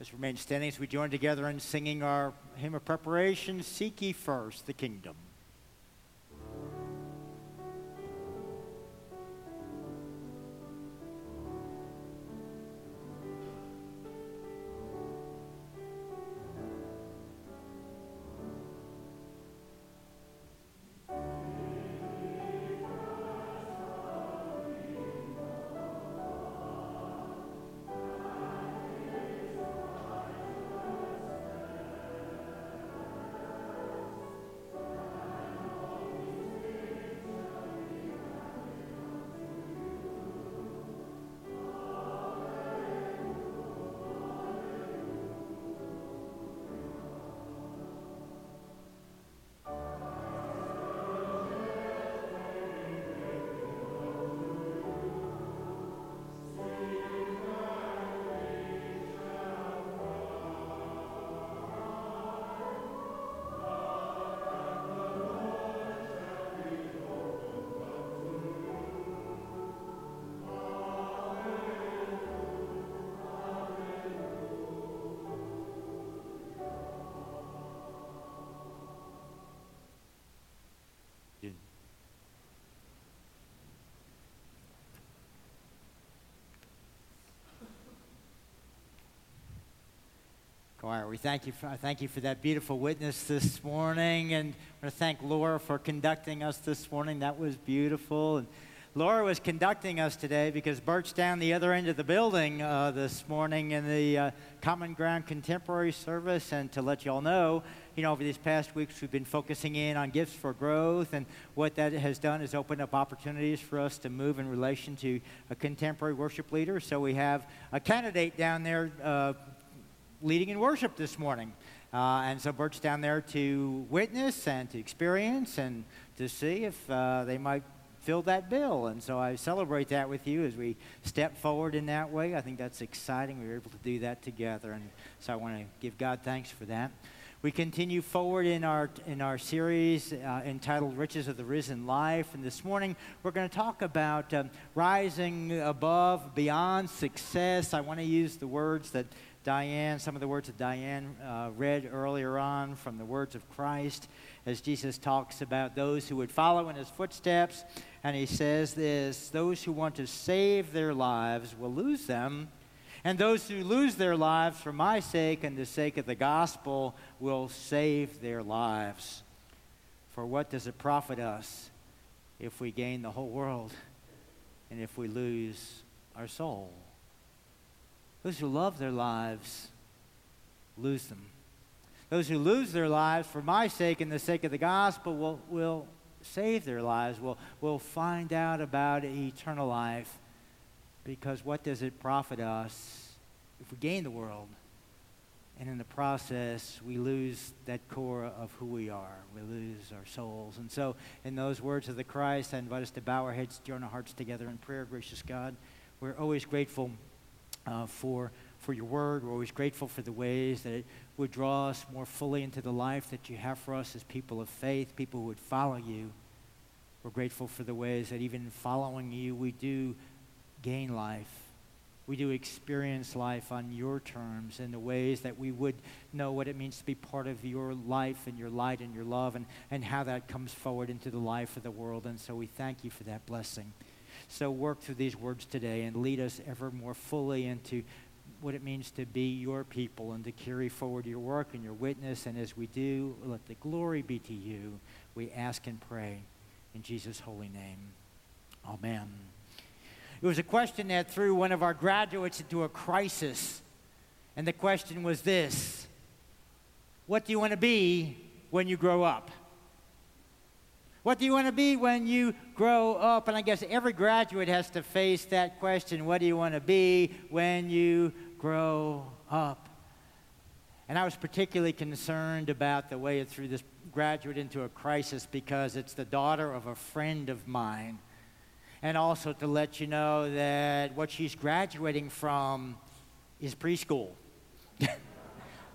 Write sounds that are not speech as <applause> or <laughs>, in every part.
Let's remain standing as we join together in singing our hymn of preparation Seek ye first the kingdom. We thank you. For, thank you for that beautiful witness this morning, and I want to thank Laura for conducting us this morning. That was beautiful. And Laura was conducting us today because Bert's down the other end of the building uh, this morning in the uh, Common Ground Contemporary service. And to let you all know, you know, over these past weeks, we've been focusing in on gifts for growth, and what that has done is opened up opportunities for us to move in relation to a contemporary worship leader. So we have a candidate down there. Uh, leading in worship this morning. Uh, and so Bert's down there to witness and to experience and to see if uh, they might fill that bill. And so I celebrate that with you as we step forward in that way. I think that's exciting. We were able to do that together. And so I want to give God thanks for that. We continue forward in our, in our series uh, entitled Riches of the Risen Life. And this morning we're going to talk about um, rising above, beyond success. I want to use the words that Diane, some of the words that Diane uh, read earlier on from the words of Christ as Jesus talks about those who would follow in his footsteps. And he says this those who want to save their lives will lose them, and those who lose their lives for my sake and the sake of the gospel will save their lives. For what does it profit us if we gain the whole world and if we lose our soul? Those who love their lives lose them. Those who lose their lives for my sake and the sake of the gospel will, will save their lives, will, will find out about eternal life. Because what does it profit us if we gain the world? And in the process, we lose that core of who we are. We lose our souls. And so, in those words of the Christ, I invite us to bow our heads, join our hearts together in prayer. Gracious God, we're always grateful uh, for, for your word. We're always grateful for the ways that it would draw us more fully into the life that you have for us as people of faith, people who would follow you. We're grateful for the ways that even following you, we do gain life. We do experience life on your terms in the ways that we would know what it means to be part of your life and your light and your love and, and how that comes forward into the life of the world. And so we thank you for that blessing. So work through these words today and lead us ever more fully into what it means to be your people and to carry forward your work and your witness. And as we do, let the glory be to you. We ask and pray in Jesus' holy name. Amen. It was a question that threw one of our graduates into a crisis. And the question was this What do you want to be when you grow up? What do you want to be when you grow up? And I guess every graduate has to face that question what do you want to be when you grow up? And I was particularly concerned about the way it threw this graduate into a crisis because it's the daughter of a friend of mine. And also to let you know that what she's graduating from is preschool. <laughs>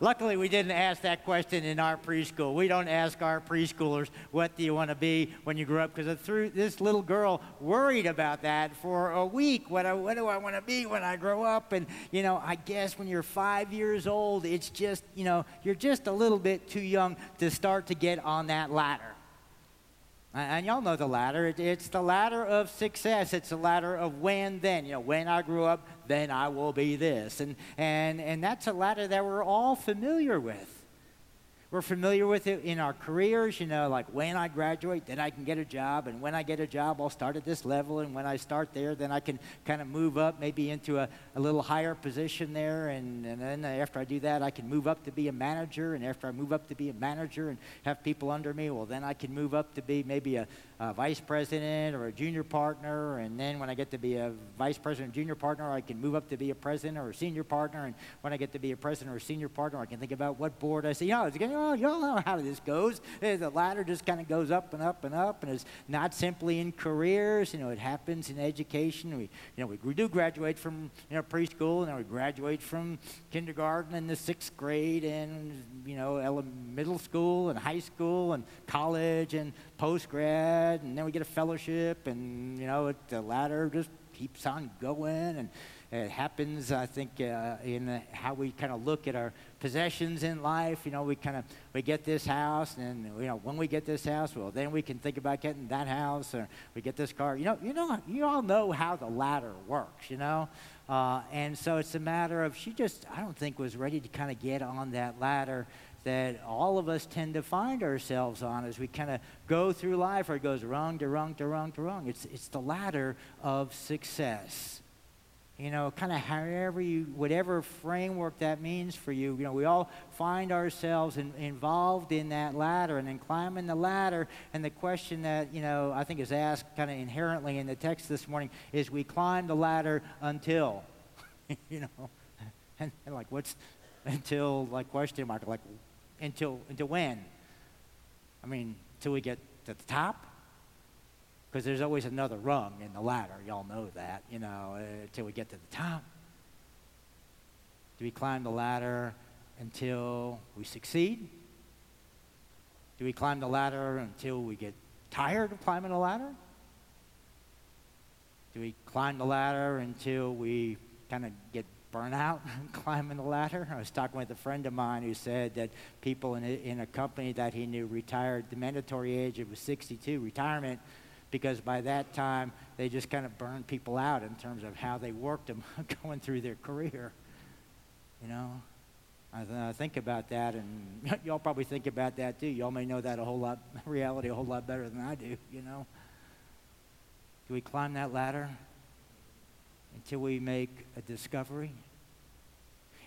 Luckily, we didn't ask that question in our preschool. We don't ask our preschoolers, what do you want to be when you grow up? Because this little girl worried about that for a week. What, I, what do I want to be when I grow up? And, you know, I guess when you're five years old, it's just, you know, you're just a little bit too young to start to get on that ladder. And y'all know the ladder. It's the ladder of success. It's the ladder of when, then. You know, when I grew up, then I will be this. And, and, and that's a ladder that we're all familiar with. We're familiar with it in our careers, you know, like when I graduate, then I can get a job. And when I get a job, I'll start at this level. And when I start there, then I can kind of move up maybe into a, a little higher position there. And, and then after I do that, I can move up to be a manager. And after I move up to be a manager and have people under me, well, then I can move up to be maybe a, a vice president or a junior partner. And then when I get to be a vice president, or junior partner, I can move up to be a president or a senior partner. And when I get to be a president or a senior partner, I can think about what board I see. You know, you all know how this goes. The ladder just kind of goes up and up and up, and it's not simply in careers. You know, it happens in education. We, you know, we, we do graduate from you know preschool, and then we graduate from kindergarten and the sixth grade, and you know, middle school and high school and college and post grad, and then we get a fellowship, and you know, it, the ladder just keeps on going and it happens, I think, uh, in how we kind of look at our possessions in life. You know, we kind of we get this house, and you know, when we get this house, well, then we can think about getting that house, or we get this car. You know, you know, you all know how the ladder works. You know, uh, and so it's a matter of she just, I don't think, was ready to kind of get on that ladder that all of us tend to find ourselves on as we kind of go through life, or it goes wrong to wrong to wrong to wrong. It's, it's the ladder of success you know, kind of however you, whatever framework that means for you. You know, we all find ourselves in, involved in that ladder and then climbing the ladder. And the question that, you know, I think is asked kind of inherently in the text this morning is we climb the ladder until, <laughs> you know, <laughs> and, and like what's until, like question mark, like until, until when? I mean, until we get to the top? because there's always another rung in the ladder. Y'all know that, you know, uh, until we get to the top. Do we climb the ladder until we succeed? Do we climb the ladder until we get tired of climbing the ladder? Do we climb the ladder until we kind of get burnt out <laughs> climbing the ladder? I was talking with a friend of mine who said that people in a, in a company that he knew retired, the mandatory age it was 62, retirement because by that time they just kind of burned people out in terms of how they worked them <laughs> going through their career. You know, I, th- I think about that, and <laughs> y'all probably think about that too. Y'all may know that a whole lot, reality a whole lot better than I do. You know, do we climb that ladder until we make a discovery?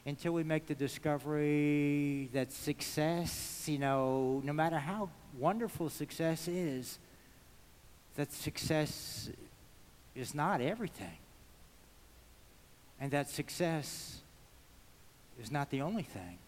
Until we make the discovery that success, you know, no matter how wonderful success is, that success is not everything. And that success is not the only thing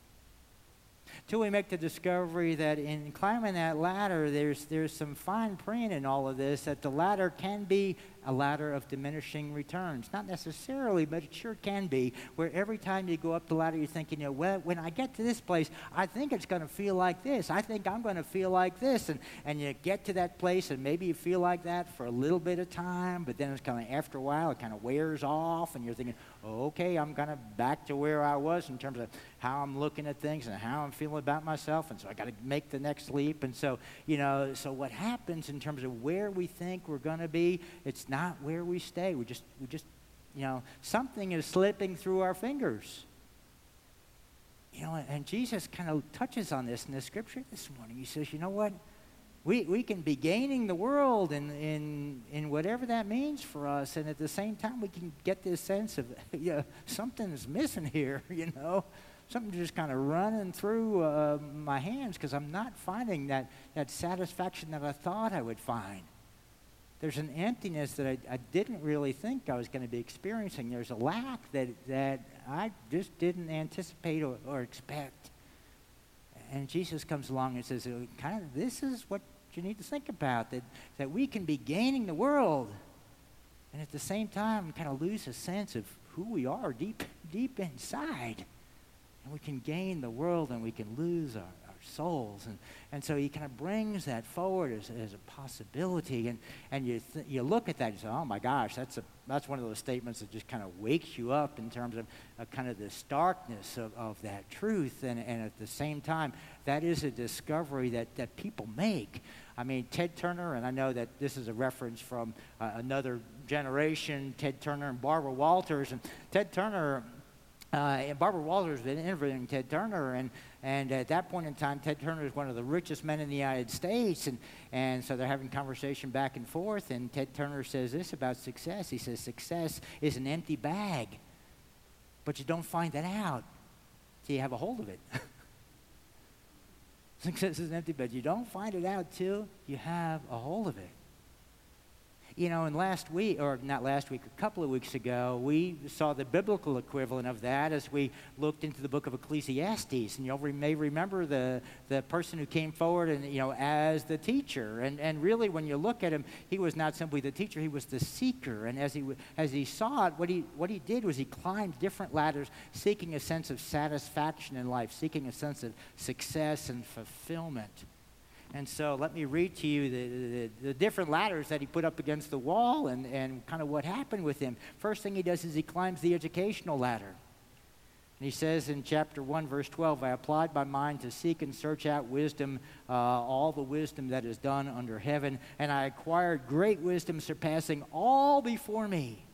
till we make the discovery that in climbing that ladder, there's, there's some fine print in all of this that the ladder can be a ladder of diminishing returns. Not necessarily, but it sure can be, where every time you go up the ladder, you're thinking, you know, well, when I get to this place, I think it's going to feel like this. I think I'm going to feel like this. And, and you get to that place, and maybe you feel like that for a little bit of time, but then it's kind of after a while, it kind of wears off, and you're thinking, okay, I'm kind of back to where I was in terms of how I'm looking at things and how I'm feeling about myself. And so I got to make the next leap. And so, you know, so what happens in terms of where we think we're going to be, it's not where we stay. We just, we just, you know, something is slipping through our fingers. You know, and Jesus kind of touches on this in the scripture this morning. He says, you know what? We, we can be gaining the world in, in, in whatever that means for us, and at the same time, we can get this sense of, <laughs> know, something's missing here, <laughs> you know something just kind of running through uh, my hands because I'm not finding that, that satisfaction that I thought I would find. There's an emptiness that I, I didn't really think I was going to be experiencing. There's a lack that, that I just didn't anticipate or, or expect. And Jesus comes along and says, uh, kind of, this is what you need to think about that, that we can be gaining the world and at the same time kind of lose a sense of who we are deep, deep inside. And we can gain the world and we can lose our souls. And, and so he kind of brings that forward as, as a possibility. And, and you, th- you look at that and you say, oh my gosh, that's, a, that's one of those statements that just kind of wakes you up in terms of uh, kind of the starkness of, of that truth. And, and at the same time, that is a discovery that, that people make. I mean, Ted Turner, and I know that this is a reference from uh, another generation, Ted Turner and Barbara Walters. And Ted Turner uh, and Barbara Walters has been interviewing Ted Turner, and, and at that point in time, Ted Turner is one of the richest men in the United States, and, and so they're having conversation back and forth, and Ted Turner says this about success. He says, success is an empty bag, but you don't find that out till you have a hold of it. <laughs> success is an empty bag. You don't find it out till you have a hold of it you know, and last week, or not last week, a couple of weeks ago, we saw the biblical equivalent of that as we looked into the book of Ecclesiastes. And you may remember the, the person who came forward and, you know, as the teacher. And, and really, when you look at him, he was not simply the teacher, he was the seeker. And as he, as he saw it, what he, what he did was he climbed different ladders, seeking a sense of satisfaction in life, seeking a sense of success and fulfillment. And so let me read to you the, the, the, different ladders that he put up against the wall and, and kind of what happened with him. First thing he does is he climbs the educational ladder. And he says in chapter 1, verse 12, I applied my mind to seek and search out wisdom, uh, all the wisdom that is done under heaven, and I acquired great wisdom surpassing all before me.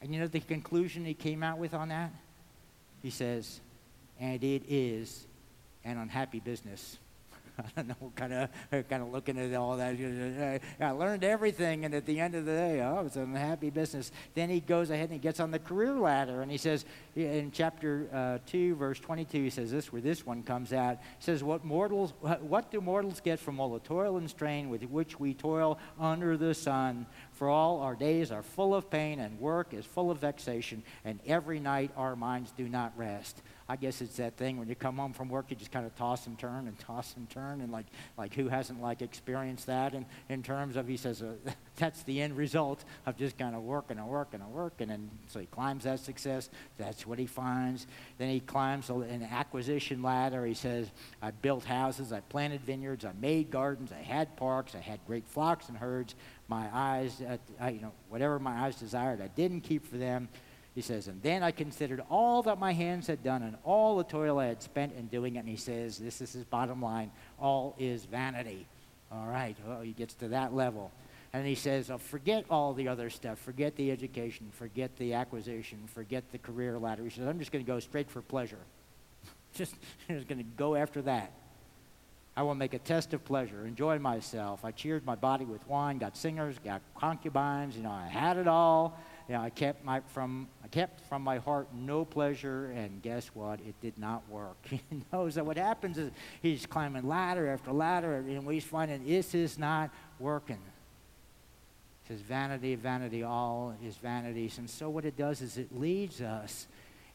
And you know the conclusion he came out with on that? He says, and it is an unhappy business. <laughs> I don't know, kind of kind of looking at all that. I learned everything, and at the end of the day, oh, it's a happy business. Then he goes ahead and he gets on the career ladder, and he says in chapter uh, two, verse 22, he says this, where this one comes out. He says, "What mortals, what do mortals get from all the toil and strain with which we toil under the sun? For all our days are full of pain, and work is full of vexation, and every night our minds do not rest." I guess it's that thing when you come home from work, you just kind of toss and turn and toss and turn, and like, like who hasn't like experienced that? And in terms of, he says, uh, <laughs> that's the end result of just kind of working and working and working. And so he climbs that success. That's what he finds. Then he climbs an acquisition ladder. He says, I built houses, I planted vineyards, I made gardens, I had parks, I had great flocks and herds. My eyes, uh, you know, whatever my eyes desired, I didn't keep for them. He says, And then I considered all that my hands had done and all the toil I had spent in doing it. And he says, This is his bottom line all is vanity. All right, he gets to that level. And he says, oh, Forget all the other stuff. Forget the education. Forget the acquisition. Forget the career ladder. He says, I'm just going to go straight for pleasure. <laughs> just, <laughs> just going to go after that. I will make a test of pleasure, enjoy myself. I cheered my body with wine, got singers, got concubines. You know, I had it all you know, I kept my from I kept from my heart no pleasure, and guess what? It did not work. <laughs> he knows that what happens is he's climbing ladder after ladder, and he's finding this is not working. It says vanity, vanity, all is vanities, and so what it does is it leads us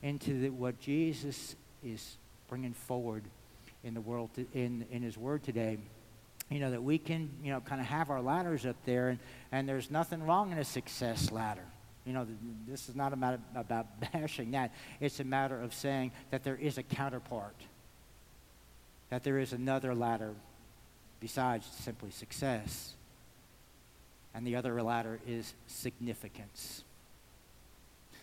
into the, what Jesus is bringing forward in the world to, in in His Word today you know, that we can, you know, kind of have our ladders up there, and, and there's nothing wrong in a success ladder. You know, this is not a matter <laughs> about bashing that. It's a matter of saying that there is a counterpart, that there is another ladder besides simply success. And the other ladder is significance.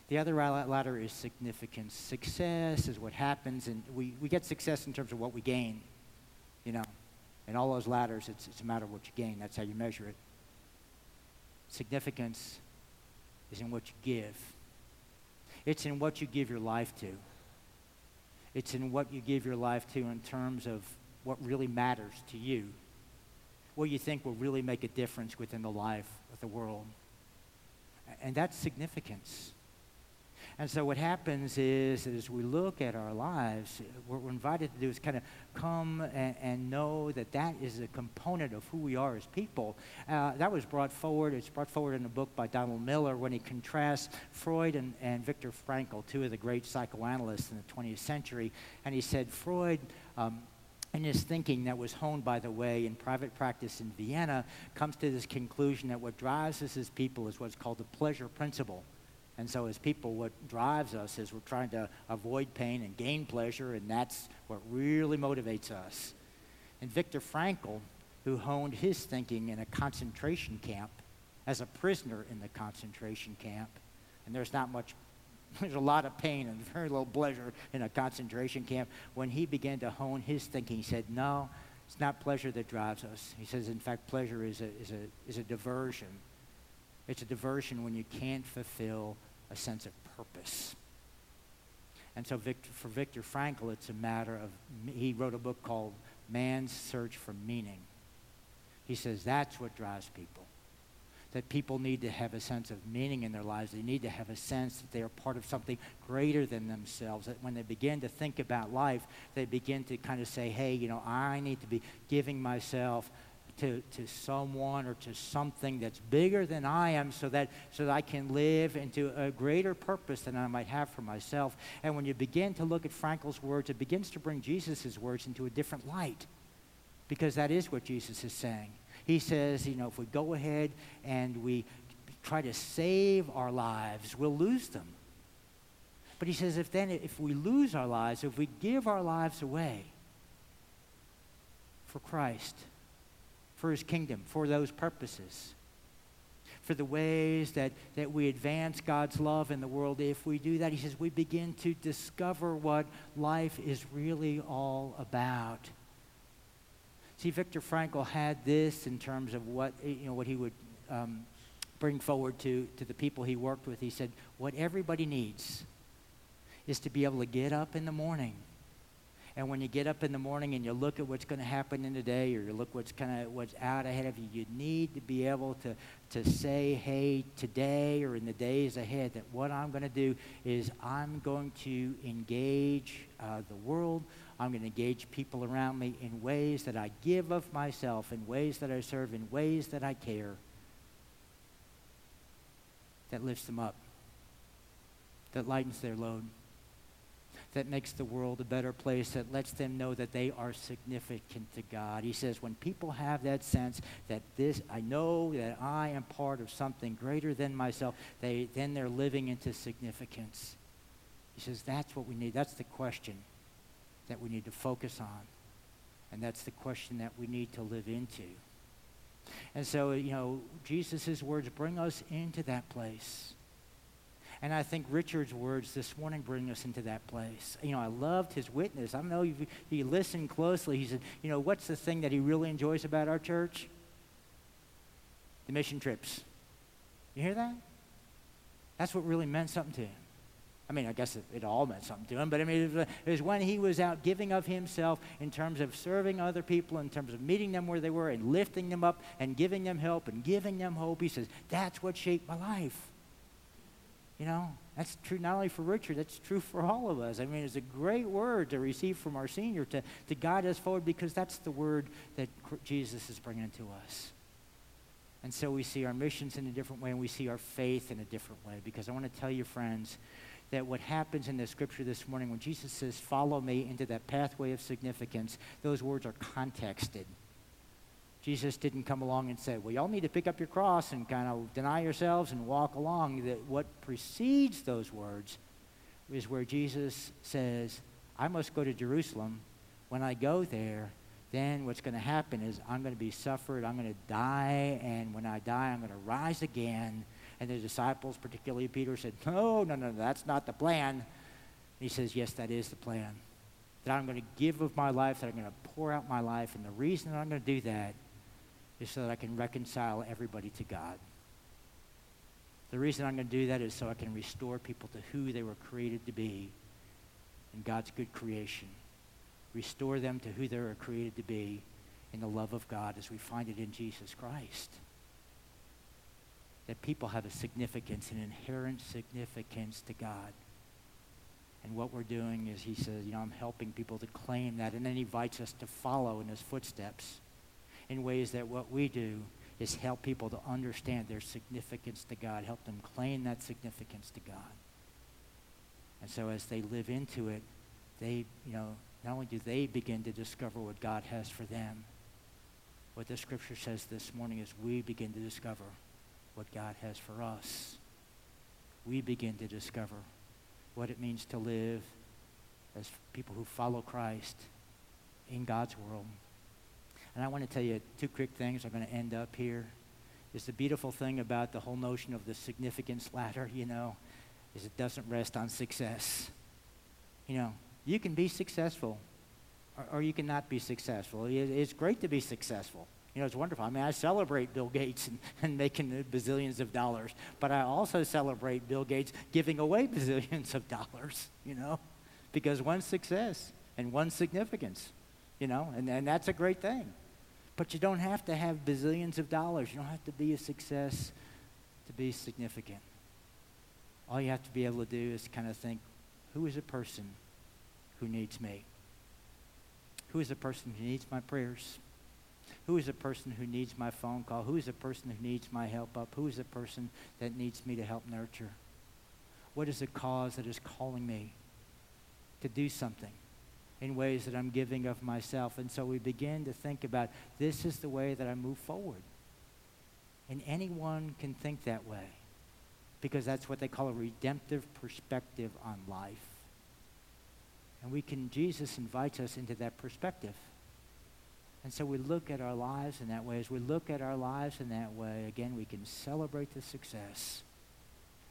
The other ladder is significance. Success is what happens, and we, we get success in terms of what we gain. You know, in all those ladders, it's, it's a matter of what you gain. That's how you measure it. Significance is in what you give. It's in what you give your life to. It's in what you give your life to in terms of what really matters to you. What you think will really make a difference within the life of the world. And that's significance. And so what happens is, as we look at our lives, what we're invited to do is kind of come and, and know that that is a component of who we are as people. Uh, that was brought forward. It's brought forward in a book by Donald Miller when he contrasts Freud and, and Viktor Frankl, two of the great psychoanalysts in the 20th century. And he said Freud. Um, in his thinking that was honed, by the way, in private practice in Vienna, comes to this conclusion that what drives us as people is what's called the pleasure principle And so, as people, what drives us is we're trying to avoid pain and gain pleasure, and that's what really motivates us. And Viktor Frankl, who honed his thinking in a concentration camp as a prisoner in the concentration camp, and there's not much, <laughs> there's a lot of pain and very little pleasure in a concentration camp. When he began to hone his thinking, he said, No, it's not pleasure that drives us. He says, in fact, pleasure is a, is a, is a diversion. It's a diversion when you can't fulfill a sense of purpose. And so Viktor, for Viktor Frankl, it's a matter of, he wrote a book called Man's Search for Meaning. He says that's what drives people. That people need to have a sense of meaning in their lives. They need to have a sense that they are part of something greater than themselves. That when they begin to think about life, they begin to kind of say, hey, you know, I need to be giving myself to, to someone or to something that's bigger than I am so that, so that I can live into a greater purpose than I might have for myself. And when you begin to look at Frankl's words, it begins to bring Jesus' words into a different light because that is what Jesus is saying. He says, you know, if we go ahead and we try to save our lives, we'll lose them. But he says, if then, if we lose our lives, if we give our lives away for Christ, for his kingdom, for those purposes, for the ways that, that we advance God's love in the world. If we do that, he says, we begin to discover what life is really all about. See, Viktor Frankl had this in terms of what, you know, what he would um, bring forward to, to the people he worked with. He said, what everybody needs is to be able to get up in the morning and when you get up in the morning and you look at what's going to happen in the day or you look what's kind of what's out ahead of you, you need to be able to, to say, hey, today or in the days ahead, that what I'm going to do is I'm going to engage uh, the world. I'm going to engage people around me in ways that I give of myself, in ways that I serve, in ways that I care, that lifts them up, that lightens their load that makes the world a better place, that lets them know that they are significant to God. He says, when people have that sense that this, I know that I am part of something greater than myself, they, then they're living into significance. He says, that's what we need. That's the question that we need to focus on. And that's the question that we need to live into. And so, you know, Jesus' words bring us into that place. And I think Richard's words this morning bring us into that place. You know, I loved his witness. I know if you listen closely. He said, you know, what's the thing that he really enjoys about our church? The mission trips. You hear that? That's what really meant something to him. I mean, I guess it, it, all meant something to him, but I mean, it was, it was, when he was out giving of himself in terms of serving other people, in terms of meeting them where they were and lifting them up and giving them help and giving them hope. He says, that's what shaped my life. You know, that's true not only for Richard, that's true for all of us. I mean, it's a great word to receive from our senior to, to guide us forward because that's the word that Jesus is bringing to us. And so we see our missions in a different way and we see our faith in a different way because I want to tell you, friends, that what happens in the scripture this morning when Jesus says, Follow me into that pathway of significance, those words are contexted. Jesus didn't come along and say, well, y'all need to pick up your cross and kind of deny yourselves and walk along. That what precedes those words is where Jesus says, I must go to Jerusalem. When I go there, then what's going to happen is I'm going to be suffered, I'm going to die, and when I die, I'm going to rise again. And the disciples, particularly Peter, said, No, no, no, that's not the plan. And he says, Yes, that is the plan. That I'm going to give of my life, that I'm going to pour out my life. And the reason I'm going to do that is so that I can reconcile everybody to God. The reason I'm going to do that is so I can restore people to who they were created to be in God's good creation. Restore them to who they were created to be in the love of God as we find it in Jesus Christ. That people have a significance, an inherent significance to God. And what we're doing is he says, you know, I'm helping people to claim that. And then he invites us to follow in his footsteps in ways that what we do is help people to understand their significance to God, help them claim that significance to God. And so as they live into it, they, you know, not only do they begin to discover what God has for them, what the scripture says this morning is we begin to discover what God has for us. we begin to discover what it means to live as people who follow Christ in God's world. And I want to tell you two quick things. I'm going to end up here. It's the beautiful thing about the whole notion of the significance ladder, you know, is it doesn't rest on success. You know, you can be successful or, or you can not be successful. It, it's great to be successful. You know, it's wonderful. I mean, I celebrate Bill Gates and, <laughs> and making bazillions of dollars, but I also celebrate Bill Gates giving away <laughs> bazillions of dollars, you know, because one success and one significance, you know, and, and that's a great thing. But you don't have to have bazillions of dollars. You don't have to be a success to be significant. All you have to be able to do is kind of think, who is a person who needs me? Who is a person who needs my prayers? Who is a person who needs my phone call? Who is a person who needs my help up? Who is a person that needs me to help nurture? What is the cause that is calling me to do something in ways that I'm giving of myself? And so we begin to think about this is the way that I move forward. And anyone can think that way because that's what they call a redemptive perspective on life. And we can, Jesus invites us into that perspective. And so we look at our lives in that way. As we look at our lives in that way, again, we can celebrate the success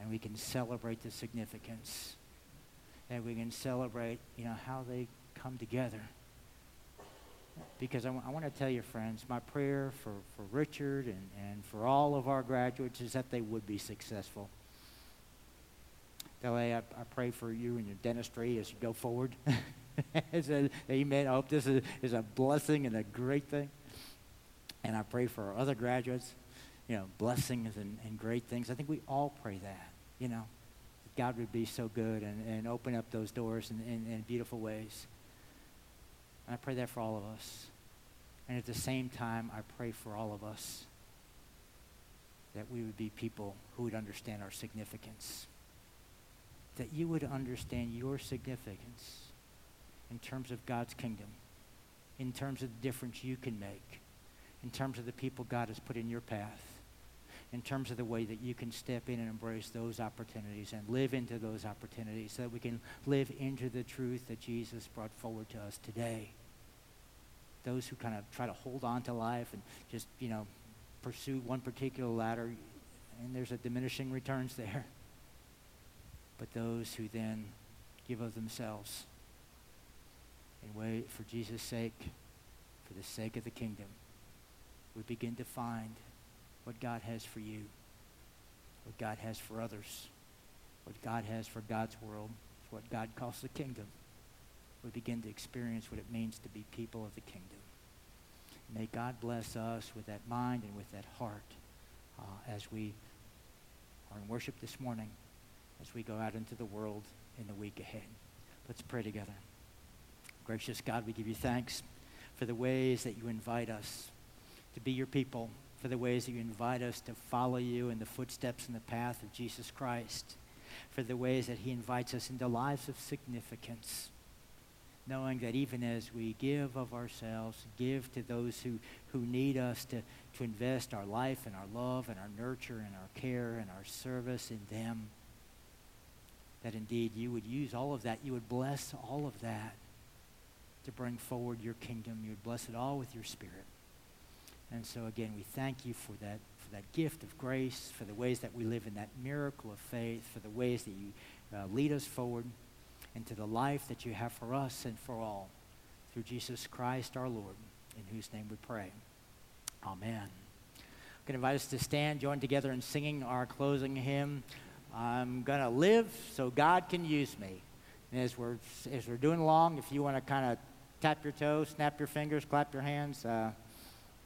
and we can celebrate the significance. And we can celebrate, you know, how they come together. Because I, w- I want to tell you, friends, my prayer for, for Richard and, and for all of our graduates is that they would be successful. Delay, I, I pray for you and your dentistry as you go forward. <laughs> said, Amen. I hope this is, is a blessing and a great thing. And I pray for our other graduates, you know, blessings and, and great things. I think we all pray that, you know, that God would be so good and, and open up those doors in, in, in beautiful ways. And I pray that for all of us. And at the same time, I pray for all of us that we would be people who would understand our significance. That you would understand your significance in terms of God's kingdom, in terms of the difference you can make, in terms of the people God has put in your path, in terms of the way that you can step in and embrace those opportunities and live into those opportunities so that we can live into the truth that Jesus brought forward to us today. Those who kind of try to hold on to life and just, you know, pursue one particular ladder, and there's a diminishing returns there. But those who then give of themselves and wait for Jesus' sake, for the sake of the kingdom, we begin to find what God has for you, what God has for others, what God has for God's world, what God calls the kingdom. We begin to experience what it means to be people of the kingdom. May God bless us with that mind and with that heart uh, as we are in worship this morning, as we go out into the world in the week ahead. Let's pray together. Gracious God, we give you thanks for the ways that you invite us to be your people, for the ways that you invite us to follow you in the footsteps and the path of Jesus Christ, for the ways that he invites us into lives of significance, knowing that even as we give of ourselves, give to those who, who need us to, to invest our life and our love and our nurture and our care and our service in them, that indeed you would use all of that, you would bless all of that to bring forward your kingdom. You would bless it all with your spirit. And so again, we thank you for that, for that gift of grace, for the ways that we live in that miracle of faith, for the ways that you uh, lead us forward into the life that you have for us and for all. Through Jesus Christ our Lord, in whose name we pray. Amen. I'm going to invite us to stand, join together in singing our closing hymn. I'm going to live so God can use me. And as we're, as we're doing along, if you want to kind of tap your toes, snap your fingers, clap your hands. Uh,